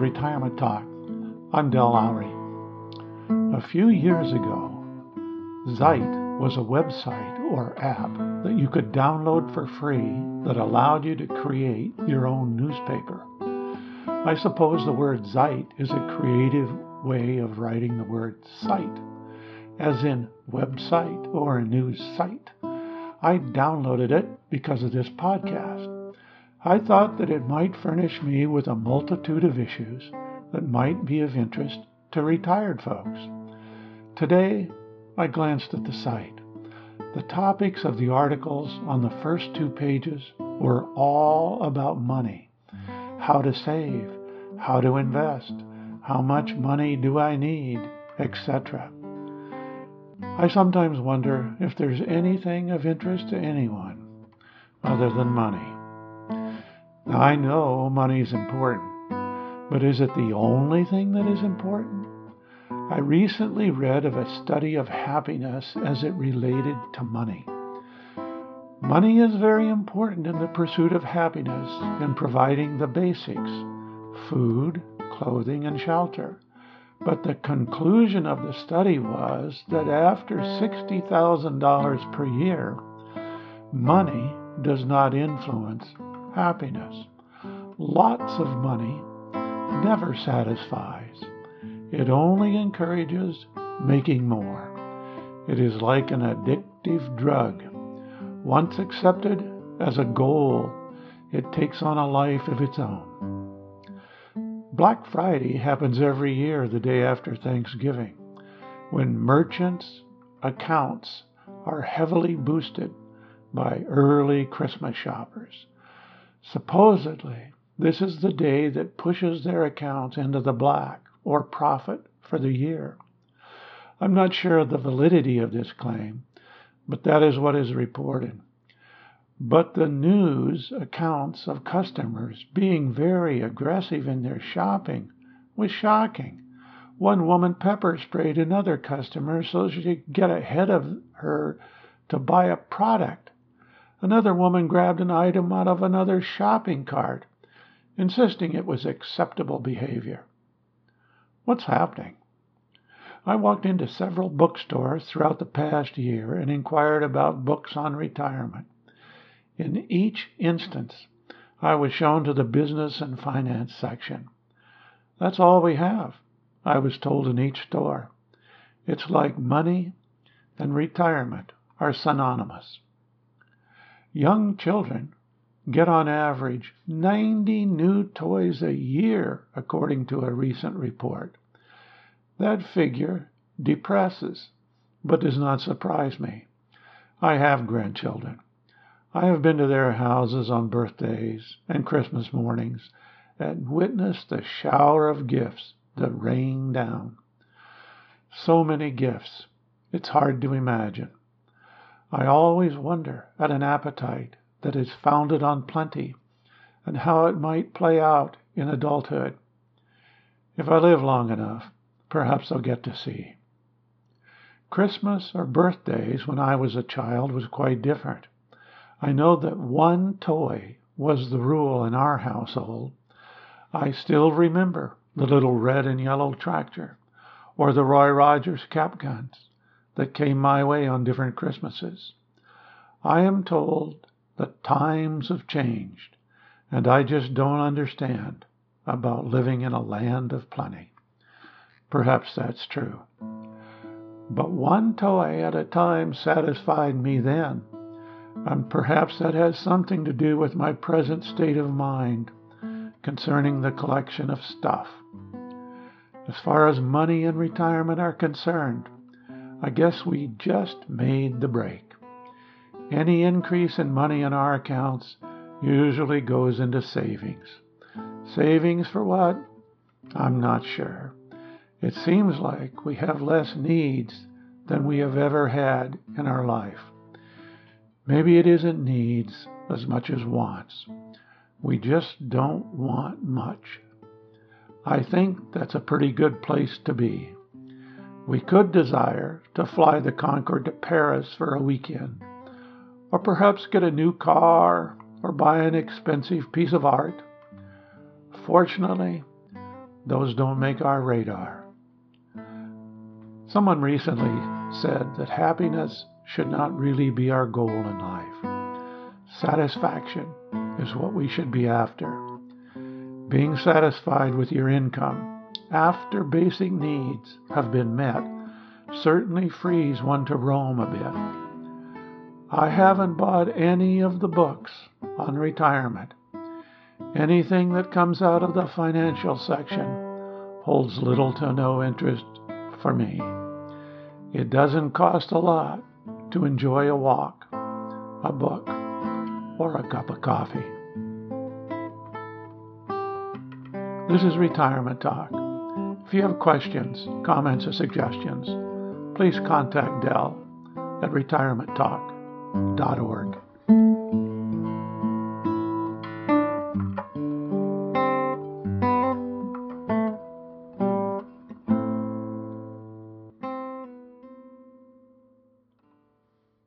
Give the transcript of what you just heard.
Retirement Talk. I'm Del Lowry. A few years ago, Zite was a website or app that you could download for free that allowed you to create your own newspaper. I suppose the word Zite is a creative way of writing the word site, as in website or a news site. I downloaded it because of this podcast. I thought that it might furnish me with a multitude of issues that might be of interest to retired folks. Today, I glanced at the site. The topics of the articles on the first two pages were all about money how to save, how to invest, how much money do I need, etc. I sometimes wonder if there's anything of interest to anyone other than money. Now, I know money is important, but is it the only thing that is important? I recently read of a study of happiness as it related to money. Money is very important in the pursuit of happiness in providing the basics food, clothing, and shelter. But the conclusion of the study was that after $60,000 per year, money does not influence happiness. Lots of money never satisfies. It only encourages making more. It is like an addictive drug. Once accepted as a goal, it takes on a life of its own. Black Friday happens every year the day after Thanksgiving, when merchants' accounts are heavily boosted by early Christmas shoppers. Supposedly, this is the day that pushes their accounts into the black or profit for the year. I'm not sure of the validity of this claim, but that is what is reported. But the news accounts of customers being very aggressive in their shopping was shocking. One woman pepper sprayed another customer so she could get ahead of her to buy a product Another woman grabbed an item out of another shopping cart, insisting it was acceptable behavior. What's happening? I walked into several bookstores throughout the past year and inquired about books on retirement. In each instance, I was shown to the business and finance section. That's all we have, I was told in each store. It's like money and retirement are synonymous. Young children get on average 90 new toys a year, according to a recent report. That figure depresses, but does not surprise me. I have grandchildren. I have been to their houses on birthdays and Christmas mornings and witnessed the shower of gifts that rain down. So many gifts, it's hard to imagine. I always wonder at an appetite that is founded on plenty and how it might play out in adulthood. If I live long enough, perhaps I'll get to see. Christmas or birthdays when I was a child was quite different. I know that one toy was the rule in our household. I still remember the little red and yellow tractor or the Roy Rogers cap guns that came my way on different Christmases. I am told that times have changed, and I just don't understand about living in a land of plenty. Perhaps that's true. But one toy at a time satisfied me then, and perhaps that has something to do with my present state of mind concerning the collection of stuff. As far as money and retirement are concerned, I guess we just made the break. Any increase in money in our accounts usually goes into savings. Savings for what? I'm not sure. It seems like we have less needs than we have ever had in our life. Maybe it isn't needs as much as wants. We just don't want much. I think that's a pretty good place to be. We could desire to fly the Concorde to Paris for a weekend, or perhaps get a new car or buy an expensive piece of art. Fortunately, those don't make our radar. Someone recently said that happiness should not really be our goal in life. Satisfaction is what we should be after. Being satisfied with your income after basic needs have been met certainly frees one to roam a bit. I haven't bought any of the books on retirement. Anything that comes out of the financial section holds little to no interest for me. It doesn't cost a lot to enjoy a walk, a book, or a cup of coffee. This is Retirement Talk. If you have questions, comments, or suggestions, please contact Dell at retirementtalk.org.